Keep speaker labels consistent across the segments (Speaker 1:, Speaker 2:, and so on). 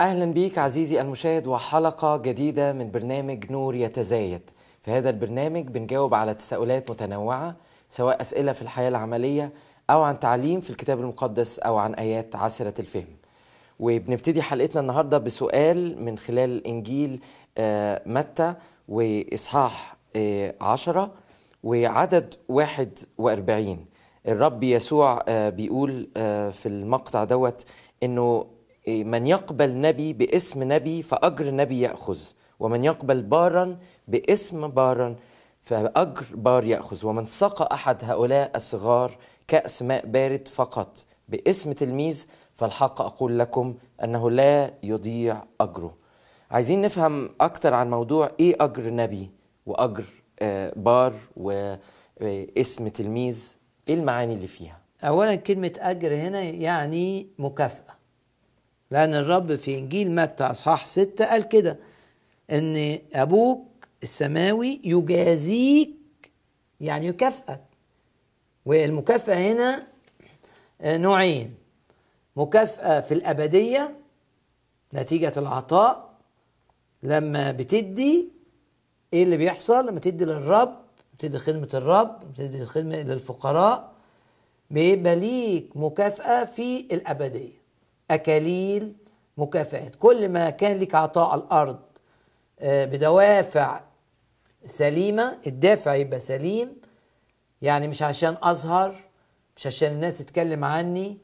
Speaker 1: أهلا بيك عزيزي المشاهد وحلقة جديدة من برنامج نور يتزايد. في هذا البرنامج بنجاوب على تساؤلات متنوعة سواء أسئلة في الحياة العملية أو عن تعليم في الكتاب المقدس أو عن آيات عسرة الفهم. وبنبتدي حلقتنا النهاردة بسؤال من خلال إنجيل آه، متى وإصحاح آه، عشرة وعدد واحد وأربعين. الرب يسوع آه، بيقول في المقطع دوت إنه من يقبل نبي باسم نبي فأجر نبي يأخذ. ومن يقبل بارا باسم بارا فأجر بار يأخذ. ومن سقى أحد هؤلاء الصغار كأس ماء بارد فقط باسم تلميذ فالحق أقول لكم أنه لا يضيع أجره. عايزين نفهم أكتر عن موضوع إيه أجر نبي وأجر آه، بار واسم تلميذ. إيه المعاني اللي فيها؟
Speaker 2: اولا كلمة أجر هنا يعني مكافأة. لأن الرب في انجيل متى اصحاح ستة قال كده ان أبوك السماوي يجازيك يعني يكافئك. والمكافأة هنا آه، نوعين. مكافأة في الأبدية نتيجة العطاء لما بتدي إيه اللي بيحصل؟ لما تدي للرب بتدي خدمة الرب بتدي خدمة للفقراء بيبقى ليك مكافأة في الأبدية. أكاليل مكافآت. كل ما كان لك عطاء على الأرض آه، بدوافع سليمة الدافع يبقى سليم. يعني مش عشان أظهر مش عشان الناس تتكلم عني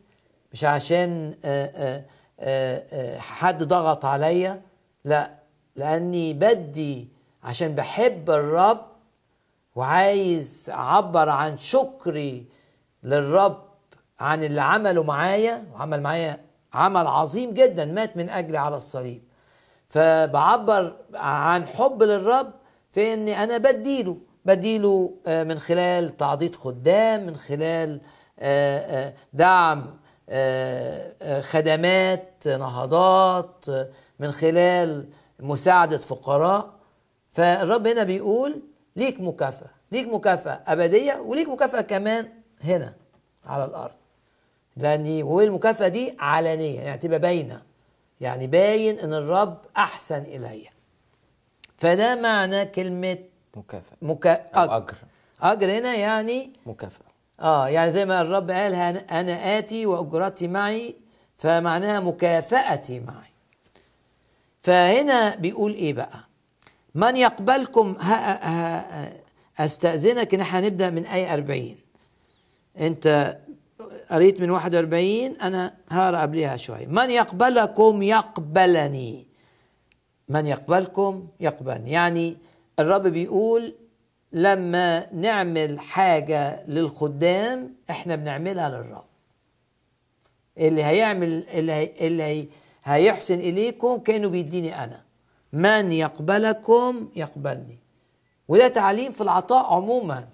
Speaker 2: مش عشان آه، آه، حد ضغط عليا. لا لأني بدي عشان بحب الرب وعايز أعبر عن شكري للرب عن اللي عمله معايا وعمل معايا عمل عظيم جدا مات من اجلي على الصليب. فبعبر عن حب للرب في إني أنا بديله بديله آه، من خلال تعضيد خدام من خلال آه، آه، دعم خدمات نهضات من خلال مساعدة فقراء. فالرب هنا بيقول ليك مكافأة ليك مكافأة أبدية وليك مكافأة كمان هنا على الأرض. لأن والمكافأة دي علنية يعني تبقى باينة. يعني باين إن الرب أحسن إلي فده معنى كلمة
Speaker 1: مكافأة.
Speaker 2: مكا...
Speaker 1: أو أجر.
Speaker 2: أجر هنا يعني
Speaker 1: مكافأة.
Speaker 2: آه يعني زي ما الرب قال أنا آتي وأجرتي معي فمعناها مكافأتي معي. فهنا بيقول إيه بقى؟ من يقبلكم ها ها أستأذنك؟ ان إحنا نبدا من آية 40 أنت قريت من 41 أنا هقرا قبلها شوية من يقبلكم يقبلني. من يقبلكم يقبلني. يعني الرب بيقول لما نعمل حاجة للخدام إحنا بنعملها للرب. اللي هيعمل اللي, هي اللي هي هيحسن إليكم كأنه بيديني أنا. من يقبلكم يقبلني. وده تعليم في العطاء عموما.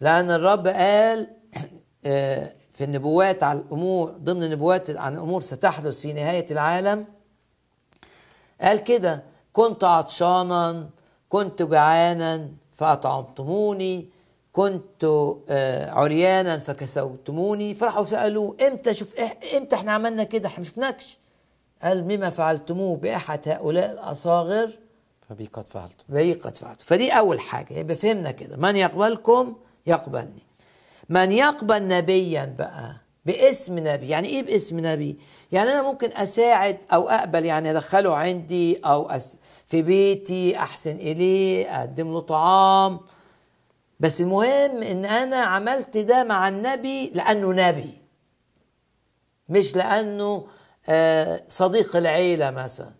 Speaker 2: لأن الرب قال آه، في النبوات على الأمور ضمن النبوات عن أمور ستحدث في نهاية العالم. قال كده كنت عطشانا كنت جعانا فأطعمتموني كنت آه، عريانا فكسوتموني. فراحوا سألوه إمتى شوف إمتى إحنا عملنا كده؟ إحنا ما شفناكش. قال بما فعلتموه بأحد هؤلاء الأصاغر.
Speaker 1: فبي قد فعلت
Speaker 2: بي قد فعلت فدي أول حاجة. يبقى فهمنا كده. من يقبلكم يقبلني. من يقبل نبيا بقى باسم نبي. يعني إيه باسم نبي؟ يعني أنا ممكن أساعد أو أقبل يعني أدخله عندي أو أس في بيتي أحسن إليه أقدم له طعام. بس المهم إن أنا عملت ده مع النبي لأنه نبي مش لأنه آه، صديق العيلة مثلا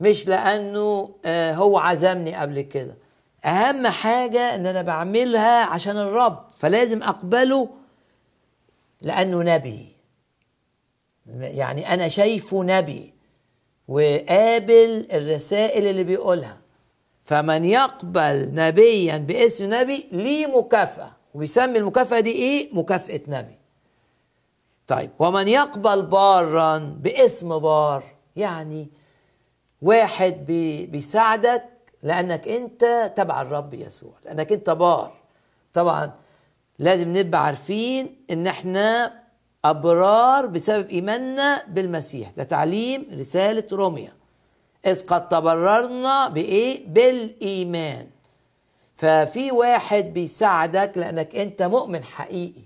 Speaker 2: مش لأنه آه، هو عزمني قبل كده. أهم حاجة إن أنا بعملها عشان الرب. فلازم أقبله لأنه نبي. يعني أنا شايفه نبي. وقابل الرسائل اللي بيقولها. فمن يقبل نبيا باسم نبي ليه مكافأة. وبيسمي المكافأة دي إيه؟ مكافأة نبي. طيب ومن يقبل بارا باسم بار يعني واحد بي بيساعدك لأنك أنت تبع الرب يسوع لأنك أنت بار. طبعا لازم نبقى عارفين إن إحنا أبرار بسبب إيماننا بالمسيح. ده تعليم رسالة روميا. إذ قد تبررنا بإيه؟ بالإيمان. ففي واحد بيساعدك لأنك أنت مؤمن حقيقي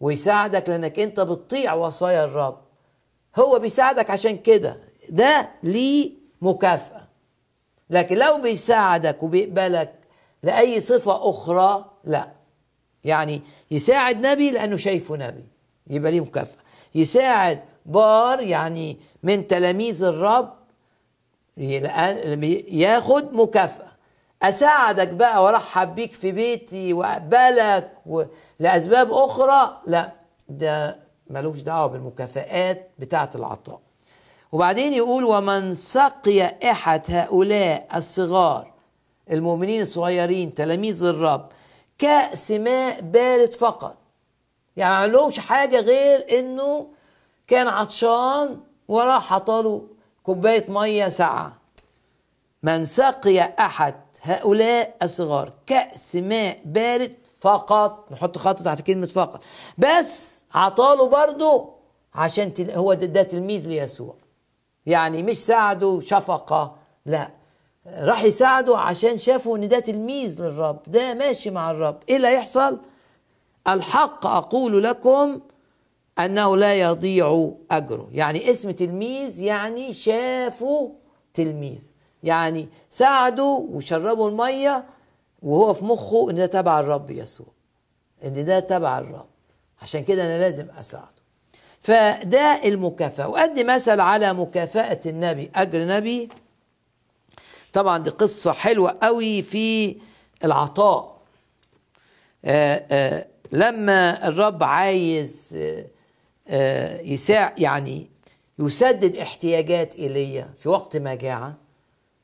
Speaker 2: ويساعدك لأنك أنت بتطيع وصايا الرب. هو بيساعدك عشان كده. ده ليه مكافأة. لكن لو بيساعدك وبيقبلك لأي صفة أخرى لا. يعني يساعد نبي لأنه شايفه نبي يبقى ليه مكافأة. يساعد بار يعني من تلاميذ الرب ياخد مكافأة. أساعدك بقى وأرحب بيك في بيتي وأقبلك. لأسباب أخرى؟ لا ده ملوش دعوة بالمكافآت بتاعة العطاء. وبعدين يقول ومن سقي أحد هؤلاء الصغار المؤمنين الصغيرين تلاميذ الرب كأس ماء بارد فقط. يعني ما حاجة غير إنه كان عطشان وراح عطاله كوباية مية ساقعة. من سقي أحد هؤلاء الصغار كأس ماء بارد فقط. نحط خط تحت كلمة فقط. بس عطاله برضه عشان. هو ده, ده تلميذ ليسوع. يعني مش ساعده شفقة لا. راح يساعده عشان شافوا إن ده تلميذ للرب ده ماشي مع الرب. إيه اللي هيحصل؟ الحق أقول لكم أنه لا يضيع أجره. يعني اسم تلميذ يعني شافوا تلميذ. يعني ساعدوا وشربوا المية وهو في مخه إن ده تبع الرب يسوع. إن ده تبع الرب. عشان كده أنا لازم أساعده. فده المكافأة. وادي مثل على مكافأة النبي أجر نبي طبعا دي قصة حلوة قوي في العطاء. آآ آآ لما الرب عايز يساع يعني يسدد احتياجات إيليا في وقت مجاعه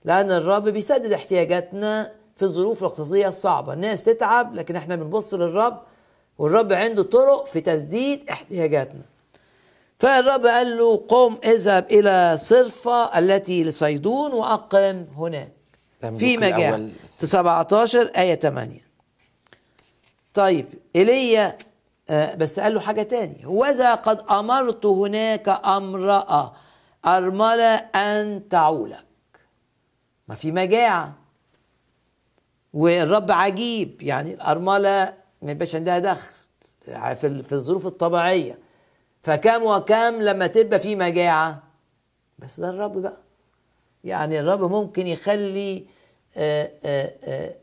Speaker 2: لأن الرب بيسدد احتياجاتنا في الظروف الاقتصادية الصعبة. الناس تتعب لكن إحنا بنبص للرب والرب عنده طرق في تسديد احتياجاتنا. فالرب قال له قم اذهب إلى صرفة التي لصيدون وأقم هناك. في مجاعة. 17 آية 8 طيب ايليا آه بس قال له حاجة تاني. وذا قد أمرت هناك أمرأة أرملة أن تعولك. ما في مجاعة. والرب عجيب. يعني الأرملة ما يبقاش عندها دخل. في في الظروف الطبيعية. فكم وكم لما تبقى في مجاعة؟ بس ده الرب بقى. يعني الرب ممكن يخلي آآ آآ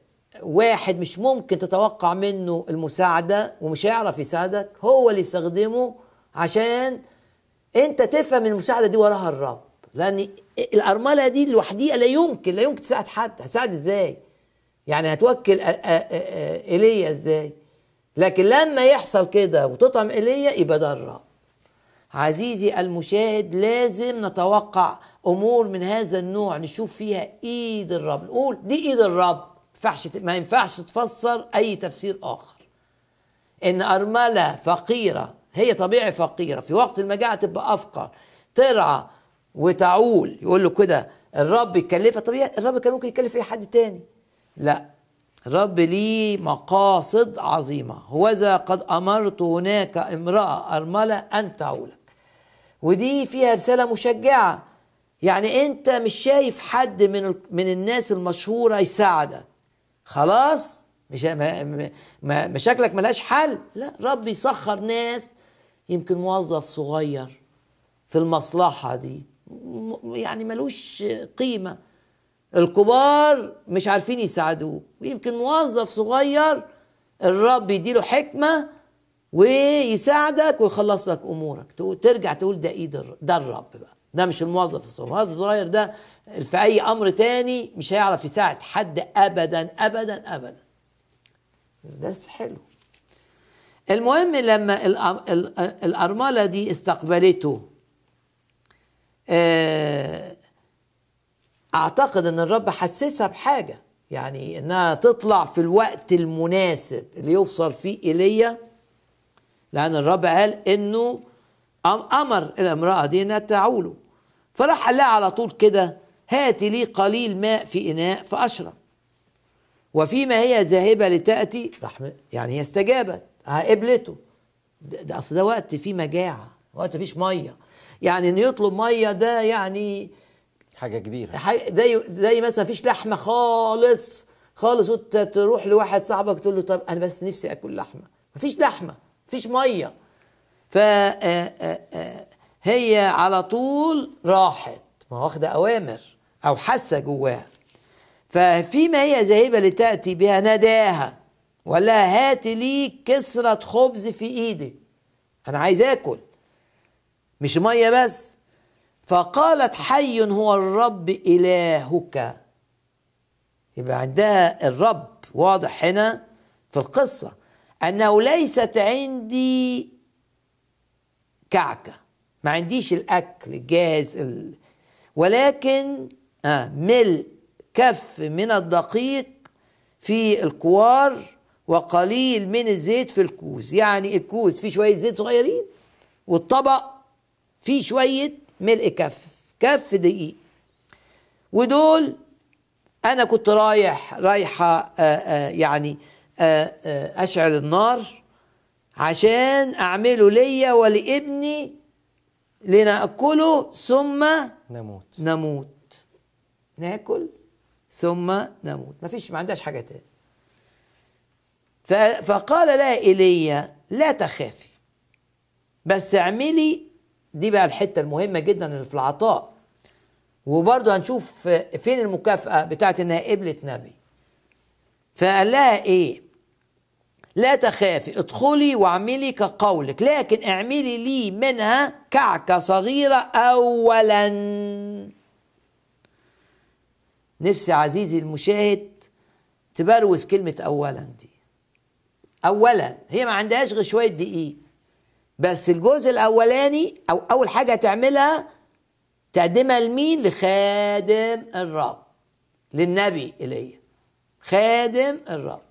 Speaker 2: واحد مش ممكن تتوقع منه المساعدة ومش هيعرف يساعدك هو اللي يستخدمه عشان انت تفهم المساعدة دي وراها الرب. لأن الأرملة دي لوحديها لا يمكن لا يمكن تساعد حد. هتساعد إزاي؟ يعني هتوكل إيليا إزاي؟ لكن لما يحصل كده وتطعم إيليا يبقى ده الرب. عزيزي المشاهد لازم نتوقع أمور من هذا النوع نشوف فيها إيد الرب. نقول دي إيد الرب ما ينفعش تفسر أي تفسير آخر. إن أرملة فقيرة هي طبيعي فقيرة. في وقت المجاعة تبقى أفقر. ترعى وتعول. يقول له كده الرب يكلفها. طبيعي الرب كان ممكن يكلف أي حد تاني؟ لا. الرب ليه مقاصد عظيمة. هوذا قد أمرت هناك امرأة أرملة أن تعولك ودي فيها رسالة مشجعة. يعني انت مش شايف حد من من الناس المشهورة يساعدك. خلاص؟ مش مشاكلك ملهاش حل. لا رب يسخر ناس. يمكن موظف صغير في المصلحة دي. يعني ملوش قيمة. الكبار مش عارفين يساعدوه. ويمكن موظف صغير الرب يديله حكمة ويساعدك ويخلص لك أمورك. ترجع تقول ده إيد ده الرب بقى. ده مش الموظف الصغير. الموظف الصغير ده في أي أمر تاني مش هيعرف يساعد حد ابدا ابدا ابدا. درس حلو. المهم لما الأ- ال- الأرملة دي استقبلته آه، أعتقد أن الرب حسسها بحاجة. يعني أنها تطلع في الوقت المناسب اللي يوصل فيه إيليا. لأن الرب قال أم- أمر الامرأة دي أنها تعوله. فراح قال لها على طول كده هاتي لي قليل ماء في إناء فأشرب. وفيما هي ذاهبة لتأتي راح يعني هي استجابت قبلته ده, ده أصل ده وقت فيه مجاعة وقت مفيش مية. يعني انه يطلب مية ده يعني
Speaker 1: حاجة كبيرة.
Speaker 2: حي- زي زي مثلا مفيش لحمة خالص خالص وأنت تروح لواحد صاحبك تقول له طب أنا بس نفسي آكل لحمة. مفيش لحمة. مفيش مية. ف آه، آه، آه، على طول راحت. ما واخدة أوامر أو حاسة جواها. ففيما هي ذاهبة لتأتي بها ناداها. وقال لها هات لي كسرة خبز في إيدك. أنا عايز آكل. مش مية بس. فقالت حي هو الرب إلهك. يبقى عندها الرب واضح هنا في القصة. أنه ليست عندي كعكة. ما عنديش الأكل الجاهز ال... ولكن آه ملء كف من الدقيق في الكوار وقليل من الزيت في الكوز. يعني الكوز فيه شوية زيت صغيرين والطبق فيه شوية ملء كف. كف دقيق. ودول أنا كنت رايح رايحة آه، آه، يعني آه، آه، أشعل النار عشان أعمله ليا ولابني لنأكله ثم
Speaker 1: نموت.
Speaker 2: نموت. ناكل ثم نموت. ما فيش ما عندهاش حاجة تاني. فقال لها ايليا لا تخافي. بس اعملي. دي بقى الحتة المهمة جدا اللي في العطاء. وبرضه هنشوف فين المكافأة بتاعت إنها قبلت نبي. فقال لها إيه؟ لا تخافي ادخلي واعملي كقولك لكن اعملي لي منها كعكة صغيرة أولا. نفسي عزيزي المشاهد تبروز كلمة أولا دي. أولا هي ما عندهاش غير شوية دقيق. بس الجزء الأولاني أو أول حاجة تعملها تقدمها لمين؟ لخادم الرب للنبي إليه خادم الرب.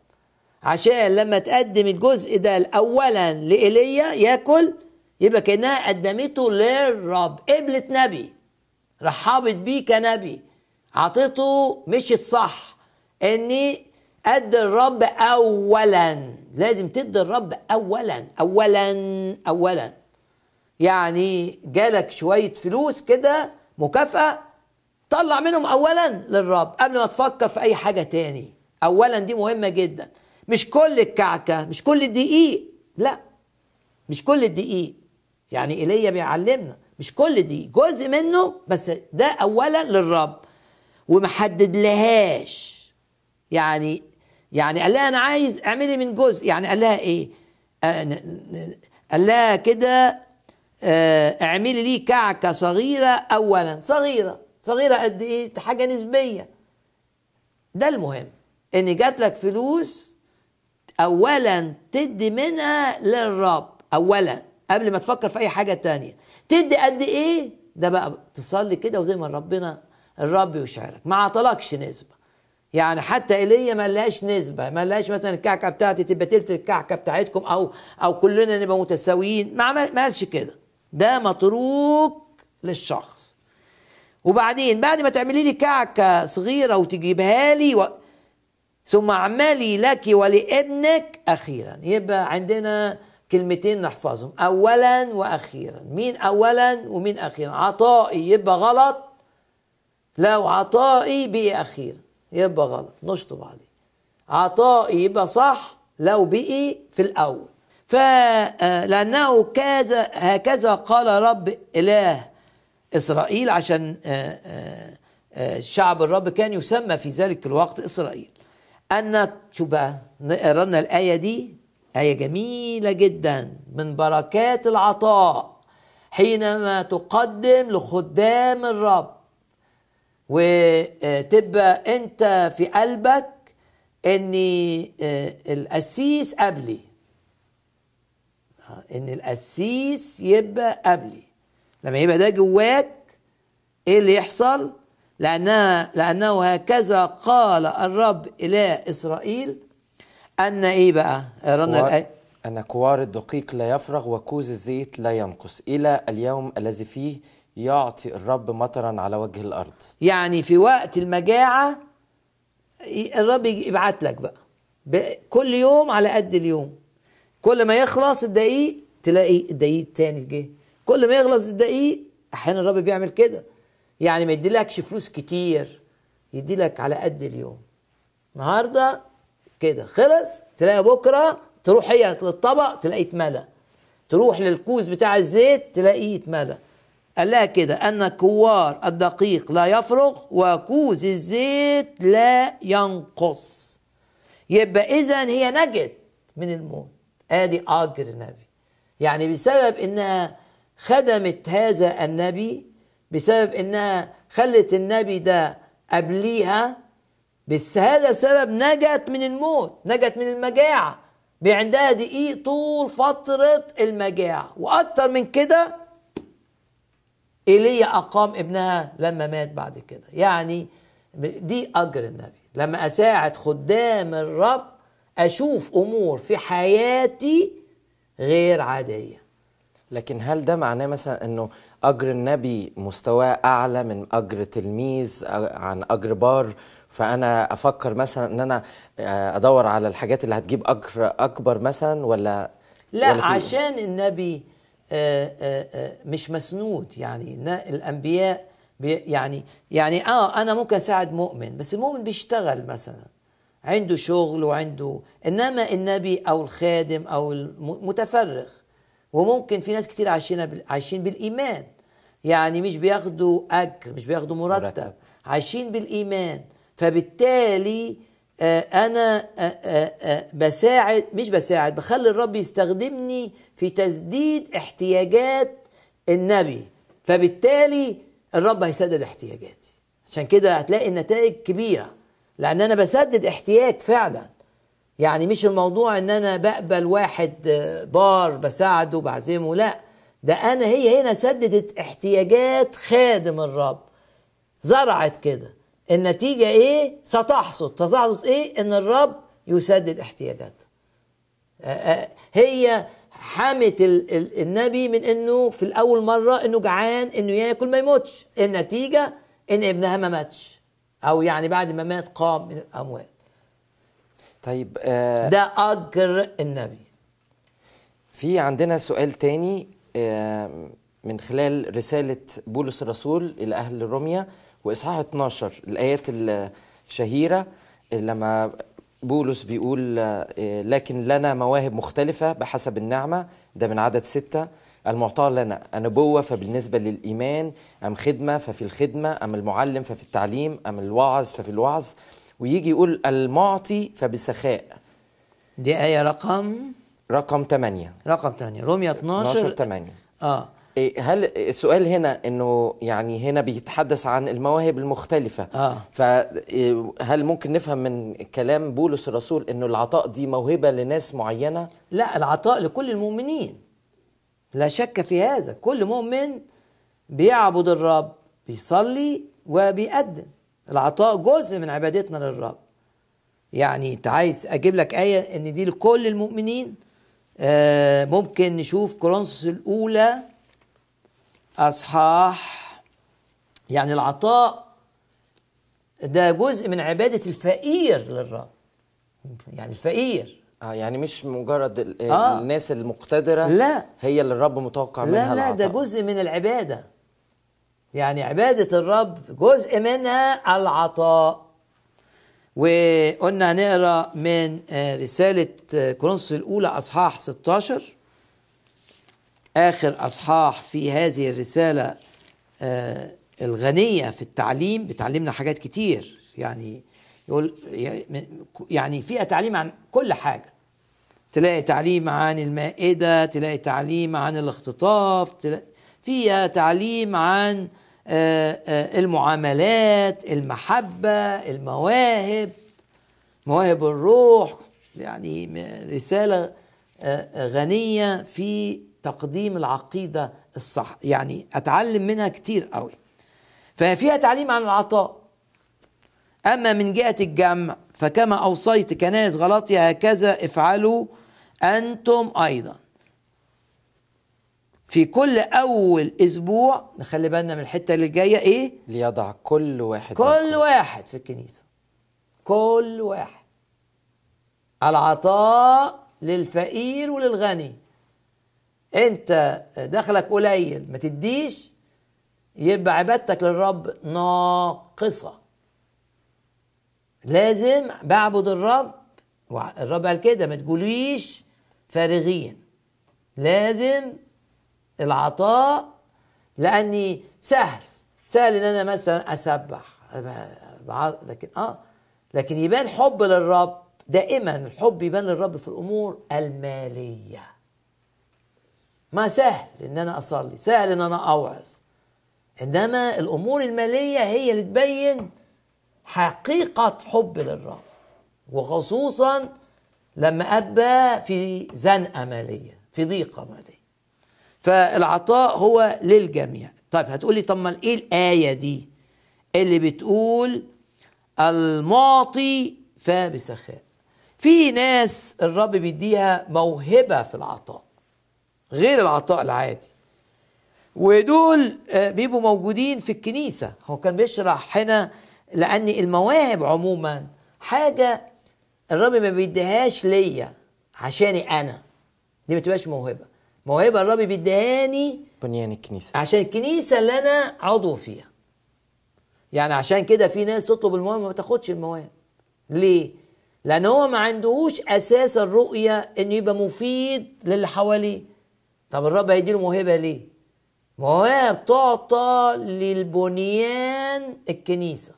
Speaker 2: عشان لما تقدم الجزء ده اولا لإيليا ياكل يبقى كأنها قدمته للرب قبلت نبي رحبت بيه كنبي. عطته مشيت صح إني قد الرب اولا. لازم تدي الرب اولا اولا اولا. يعني جالك شوية فلوس كده مكافأة طلع منهم اولا للرب قبل ما تفكر في أي حاجة تاني. اولا دي مهمة جدا. مش كل الكعكة مش كل الدقيق. لا مش كل الدقيق. يعني إيليا بيعلمنا مش كل دقيق. جزء منه بس ده اولا للرب ومحدد لهاش يعني يعني قال لها أنا عايز اعملي من جزء. يعني قال لها إيه؟ آه، قال لها كده آه، اعملي لي كعكة صغيرة اولا. صغيرة. صغيرة قد إيه؟ حاجة نسبية. ده المهم. إن جات لك فلوس اولا تدي منها للرب اولا قبل ما تفكر في أي حاجة تانية. تدي قد إيه؟ ده بقى تصلي كده وزي ما ربنا الرب يشعرك. ما عطلكش نسبة. يعني حتى إيليا ما لهاش نسبة. ما لهاش مثلا الكعكة بتاعتي تبقى تلت الكعكة بتاعتكم أو أو كلنا نبقى متساويين. ما عمل ما قالش كده. ده متروك للشخص. وبعدين بعد ما تعملي لي كعكة صغيرة وتجيبها لي. ثم اعملي لك ولابنك أخيرا. يبقى عندنا كلمتين نحفظهم. اولا وأخيرا. مين اولا ومين أخيرا؟ عطائي يبقى غلط. لو عطائي بقي أخيرا. يبقى غلط. نشطب عليه. عطائي يبقى صح. لو بقي في الأول. فلانه كذا هكذا قال رب إله إسرائيل عشان آه، آه، آه، شعب الرب كان يسمى في ذلك الوقت إسرائيل. أنك شو بقى نقرا لنا الآية دي آية جميلة جدا من بركات العطاء حينما تقدم لخدام الرب. وتبقى أنت في قلبك ان آه، القسيس قبلي. آه، إن القسيس يبقى قبلي. لما يبقى ده جواك إيه اللي يحصل؟ لانها لأنه هكذا قال الرب إلى إسرائيل أن إيه بقى؟
Speaker 1: قرانا أن كوار الدقيق لا يفرغ وكوز الزيت لا ينقص. إلى اليوم الذي فيه يعطي الرب مطرا على وجه الأرض.
Speaker 2: يعني في وقت المجاعة الرب يبعت لك بقى. كل يوم على قد اليوم. كل ما يخلص الدقيق تلاقي الدقيق التاني جه. كل ما يخلص الدقيق أحيانا الرب بيعمل كده. يعني ما يديلكش فلوس كتير يديلك على قد اليوم. النهارده كده خلص تلاقي بكرة تروح هي للطبق تلاقيه اتملى. تروح للكوز بتاع الزيت تلاقيه اتملى. قال لها كده أن كوار الدقيق لا يفرغ وكوز الزيت لا ينقص. يبقى إذا هي نجت من الموت. آدي أجر النبي. يعني بسبب إنها خدمت هذا النبي بسبب إنها خلت النبي ده قبليها بس هذا السبب نجت من الموت نجت من المجاعة. بعندها دقيق طول فترة المجاعة. وأكتر من كده إيليا أقام ابنها لما مات بعد كده. يعني دي أجر النبي. لما أساعد خدام الرب أشوف أمور في حياتي غير عادية.
Speaker 1: لكن هل ده معناه مثلا إنه أجر النبي مستواه أعلى من أجر تلميذ عن أجر بار؟ فأنا أفكر مثلا إن أنا آه، أدور على الحاجات اللي هتجيب أجر أكبر مثلا ولا
Speaker 2: لا ولا عشان النبي آه، آه، آه، مش مسنود. يعني الأنبياء يعني يعني آه أنا ممكن أساعد مؤمن بس المؤمن بيشتغل مثلا. عنده شغل وعنده إنما النبي أو الخادم أو المتفرغ وممكن في ناس كتير عايشين عايشين بالإيمان. يعني مش بياخدوا اجر مش بياخدوا مرتب, مرتب. عايشين بالإيمان. فبالتالي أنا بساعد مش بساعد بخلي الرب يستخدمني في تسديد احتياجات النبي. فبالتالي الرب هيسدد احتياجاتي. عشان كده هتلاقي النتائج كبيرة. لأن أنا بسدد احتياج فعلا. يعني مش الموضوع إن أنا بقبل واحد بار بساعده بعزمه لا. ده أنا هي هنا سددت احتياجات خادم الرب. زرعت كده. النتيجة إيه؟ ستحصد. ستحصد إيه؟ إن الرب يسدد احتياجاتها. هي حمت النبي من إنه في الأول مرة إنه جعان إنه ياكل ما يموتش. النتيجة إن ابنها ما ماتش. أو يعني بعد ما مات قام من الأموات.
Speaker 1: طيب
Speaker 2: آه ده أجر النبي.
Speaker 1: في عندنا سؤال تاني آه من خلال رسالة بولس الرسول إلى أهل روميا وإصحاح 12 الآيات الشهيرة لما بولس بيقول آه، لكن لنا مواهب مختلفة بحسب النعمة ده من عدد ستة المعطاة لنا النبوة فبالنسبة للإيمان أم خدمة ففي الخدمة أم المعلم ففي التعليم أم الوعظ ففي الوعظ. ويجي يقول المعطي فبسخاء.
Speaker 2: دي آية رقم
Speaker 1: رقم 8
Speaker 2: رقم 8 رومية 12
Speaker 1: 12 8 آه. إيه، هل السؤال هنا إنه يعني هنا بيتحدث عن المواهب المختلفة.
Speaker 2: آه.
Speaker 1: فهل ممكن نفهم من كلام بولس الرسول إنه العطاء دي موهبة لناس معينة؟
Speaker 2: لا العطاء لكل المؤمنين. لا شك في هذا. كل مؤمن بيعبد الرب بيصلي وبيقدم. العطاء جزء من عبادتنا للرب. يعني انت عايز أجيب لك آية إن دي لكل المؤمنين آه ممكن نشوف كورنثوس الأولى أصحاح. يعني العطاء ده جزء من عبادة الفقير للرب. يعني الفقير.
Speaker 1: آه يعني مش مجرد آه. الناس المقتدرة
Speaker 2: لا.
Speaker 1: هي اللي الرب متوقع منها
Speaker 2: لا لا. ده جزء من العبادة. يعني عبادة الرب جزء منها العطاء. وقلنا هنقرا من آه، رسالة آه، كورنثوس الأولى أصحاح 16 آخر أصحاح في هذه الرسالة آه الغنية في التعليم بتعلمنا حاجات كتير. يعني يقول يعني فيها تعليم عن كل حاجة. تلاقي تعليم عن المائدة تلاقي تعليم عن الاختطاف تلاقي فيها تعليم عن آه، آه، المعاملات المحبة المواهب مواهب الروح يعني رسالة آه، غنية في تقديم العقيدة الصح. يعني أتعلم منها كتير قوي. ففيها تعليم عن العطاء. أما من جهة الجمع فكما أوصيت كنائس غلطية هكذا افعلوا أنتم أيضا. في كل أول أسبوع نخلي بالنا من الحتة اللي جاية إيه؟
Speaker 1: ليضع كل واحد
Speaker 2: كل واحد في الكنيسة. كل واحد. العطاء للفقير وللغني. أنت دخلك قليل ما تديش يبقى عبادتك للرب ناقصة. لازم بعبد الرب الرب قال كده ما تقوليش فارغين. لازم العطاء لأني سهل سهل إن أنا مثلا أسبح لكن آه لكن يبان حب للرب دائما الحب يبان للرب في الأمور المالية. ما سهل إن أنا أصلي سهل إن أنا أوعظ. إنما الأمور المالية هي اللي تبين حقيقة حب للرب وخصوصا لما ابى في زنقة مالية في ضيقة مالية. فالعطاء هو للجميع. طيب هتقولي طب ما إيه الآية دي؟ اللي بتقول المعطي فبسخاء. في ناس الرب بيديها موهبة في العطاء غير العطاء العادي. ودول آه، بيبقوا موجودين في الكنيسة. هو كان بيشرح هنا لأن المواهب عموما حاجة الرب ما بيديهاش ليا عشاني أنا. دي ما تبقاش موهبة. موهبة الرب بيديهاني
Speaker 1: بنيان الكنيسة.
Speaker 2: عشان الكنيسة اللي أنا عضو فيها. يعني عشان كده في ناس تطلب المواهب ما تاخدش المواهب ليه؟ لأن هو ما عندهوش أساس الرؤية إنه يبقى مفيد للي حواليه. طب الرب هيديله موهبة ليه؟ مواهب تعطى للبنيان الكنيسة.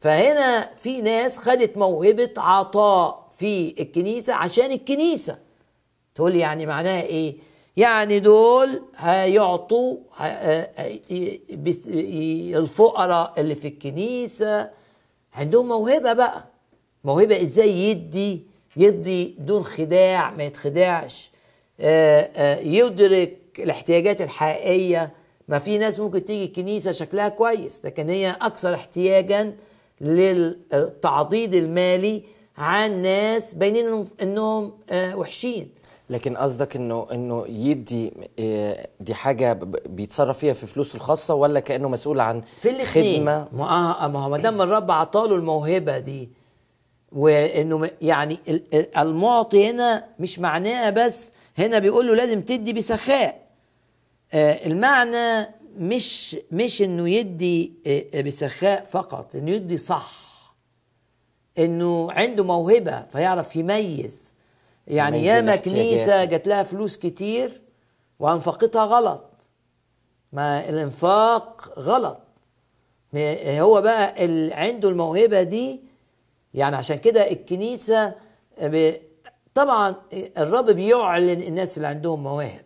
Speaker 2: فهنا في ناس خدت موهبة عطاء في الكنيسة عشان الكنيسة. تقول يعني معناها إيه؟ يعني دول هيعطوا الفقراء اللي في الكنيسة عندهم موهبة بقى. موهبة إزاي يدي يدي بدون خداع ما يتخدعش. يدرك الاحتياجات الحقيقية. ما في ناس ممكن تيجي الكنيسة شكلها كويس لكن هي أكثر احتياجا للتعضيد المالي عن ناس باينين إنهم آه، وحشين.
Speaker 1: لكن قصدك إنه إنه يدي آه، دي حاجة بيتصرف فيها في فلوس الخاصة ولا كأنه مسؤول عن
Speaker 2: في خدمة؟ ما هو ما دام الرب عطاله الموهبة دي وإنه يعني المعطي هنا مش معناه بس هنا بيقول له لازم تدي بسخاء. آه، المعنى مش مش إنه يدي آه، بسخاء فقط إنه يدي صح. إنه عنده موهبة فيعرف يميز. يعني ياما كنيسه جات لها فلوس كتير وانفقتها غلط. ما الانفاق غلط. هو بقى اللي عنده الموهبة دي يعني عشان كده الكنيسة طبعا الرب بيعلن الناس اللي عندهم مواهب.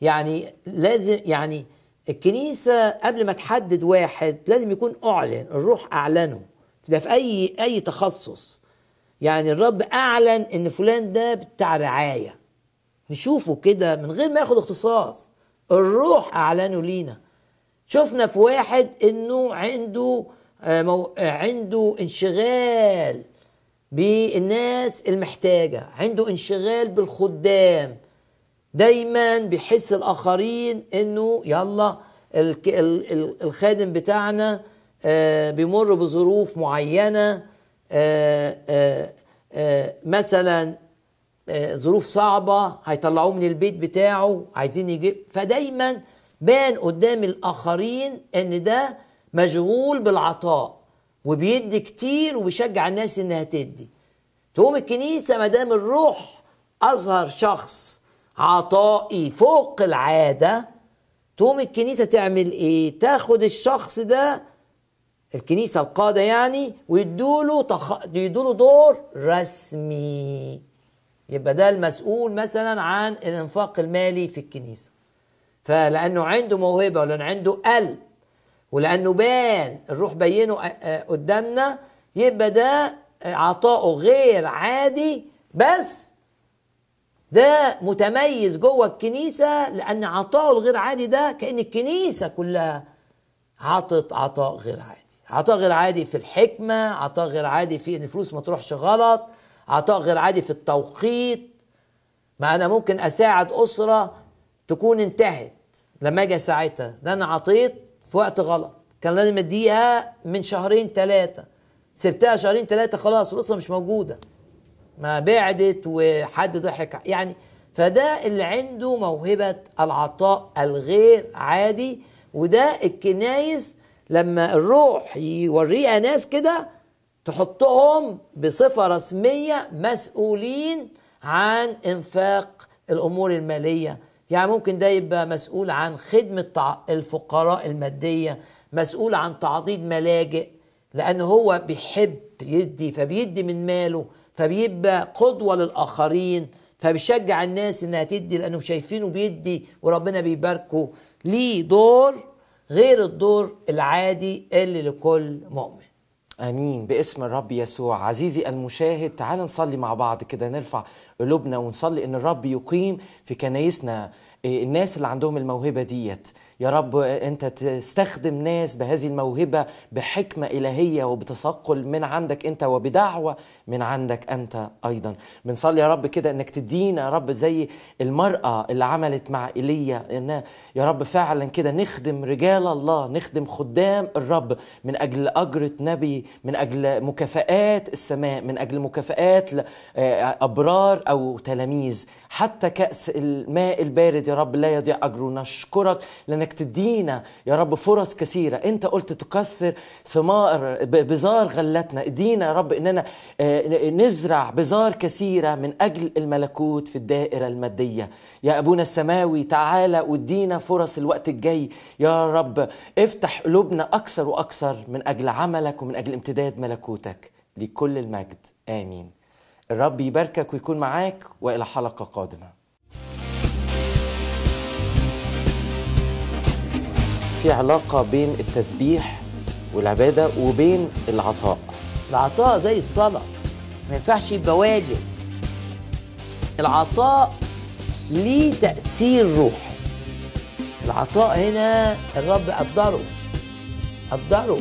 Speaker 2: يعني لازم يعني الكنيسة قبل ما تحدد واحد لازم يكون أعلن الروح أعلنه. ده في أي أي تخصص. يعني الرب أعلن إن فلان ده بتاع رعاية. نشوفه كده من غير ما ياخد اختصاص. الروح أعلنه لينا. شفنا في واحد إنه عنده آه، عنده انشغال بالناس المحتاجة. عنده انشغال بالخدام. دايما بيحس الآخرين إنه يلا الخادم بتاعنا آه، بيمر بظروف معينة. آه، آه، مثلا ظروف صعبة هيطلعوه من البيت بتاعه عايزين يجيب فدايما بان قدام الآخرين إن ده مشغول بالعطاء وبيدي كتير وبيشجع الناس إنها تدي. تقوم الكنيسة ما دام الروح أظهر شخص عطائي فوق العادة تقوم الكنيسة تعمل إيه؟ تاخد الشخص ده الكنيسة القادة يعني ويدوا له تخ... يدوا له دور رسمي. يبقى ده المسؤول مثلا عن الإنفاق المالي في الكنيسة. فلأنه عنده موهبة ولأنه عنده قلب ولأنه بان الروح بينه قدامنا يبقى ده عطاؤه غير عادي. بس ده متميز جوه الكنيسة لأن عطاؤه الغير عادي ده كأن الكنيسة كلها عطت عطاء غير عادي. عطاء غير عادي في الحكمة عطاء غير عادي في ان الفلوس ما تروحش غلط عطاء غير عادي في التوقيت. ما أنا ممكن اساعد اسرة تكون انتهت. لما أجي اساعدها ده أنا عطيت في وقت غلط. كان لازم اديها من شهرين ثلاثة سبتها شهرين ثلاثة خلاص الاسرة مش موجودة. ما بعدت وحد ضحك. يعني فده اللي عنده موهبة العطاء الغير عادي وده الكنايس لما الروح يوريها ناس كده تحطهم بصفة رسمية مسؤولين عن إنفاق الأمور المالية. يعني ممكن ده يبقى مسؤول عن خدمة الفقراء المادية مسؤول عن تعضيد ملاجئ لأن هو بيحب يدي فبيدي من ماله فبيبقى قدوة للآخرين فبيشجع الناس إنها تدي لأنهم شايفينه بيدي وربنا بيباركه. ليه دور غير الدور العادي اللي لكل مؤمن.
Speaker 1: آمين. باسم الرب يسوع. عزيزي المشاهد تعال نصلي مع بعض كده نرفع قلوبنا ونصلي إن الرب يقيم في كنايسنا. الناس اللي عندهم الموهبة ديت يا رب أنت تستخدم ناس بهذه الموهبة بحكمة إلهية وبتثقل من عندك أنت وبدعوة من عندك أنت أيضا. بنصلي يا رب كده إنك تدينا يا رب زي المرأة اللي عملت مع إيليا. إن يا رب فعلا كده نخدم رجال الله نخدم خدام الرب من أجل أجرة نبي من أجل مكافآت السماء من أجل مكافآت أبرار أو تلاميذ. حتى كأس الماء البارد يا رب لا يضيع أجره. نشكرك لأنك تدينا يا رب فرص كثيرة. أنت قلت تكثر ثمار بزار غلتنا. ادينا يا رب إننا نزرع بزار كثيرة من أجل الملكوت في الدائرة المادية. يا أبونا السماوي تعالى وادينا فرص الوقت الجاي. يا رب افتح قلوبنا أكثر وأكثر من أجل عملك ومن أجل امتداد ملكوتك لكل المجد. آمين. الرب يباركك ويكون معاك وإلى حلقة قادمة. في علاقة بين التسبيح والعبادة وبين العطاء.
Speaker 2: العطاء زي الصلاة ما ينفعش يبقى واجب. العطاء ليه تأثير روحي. العطاء هنا الرب قدره قدره.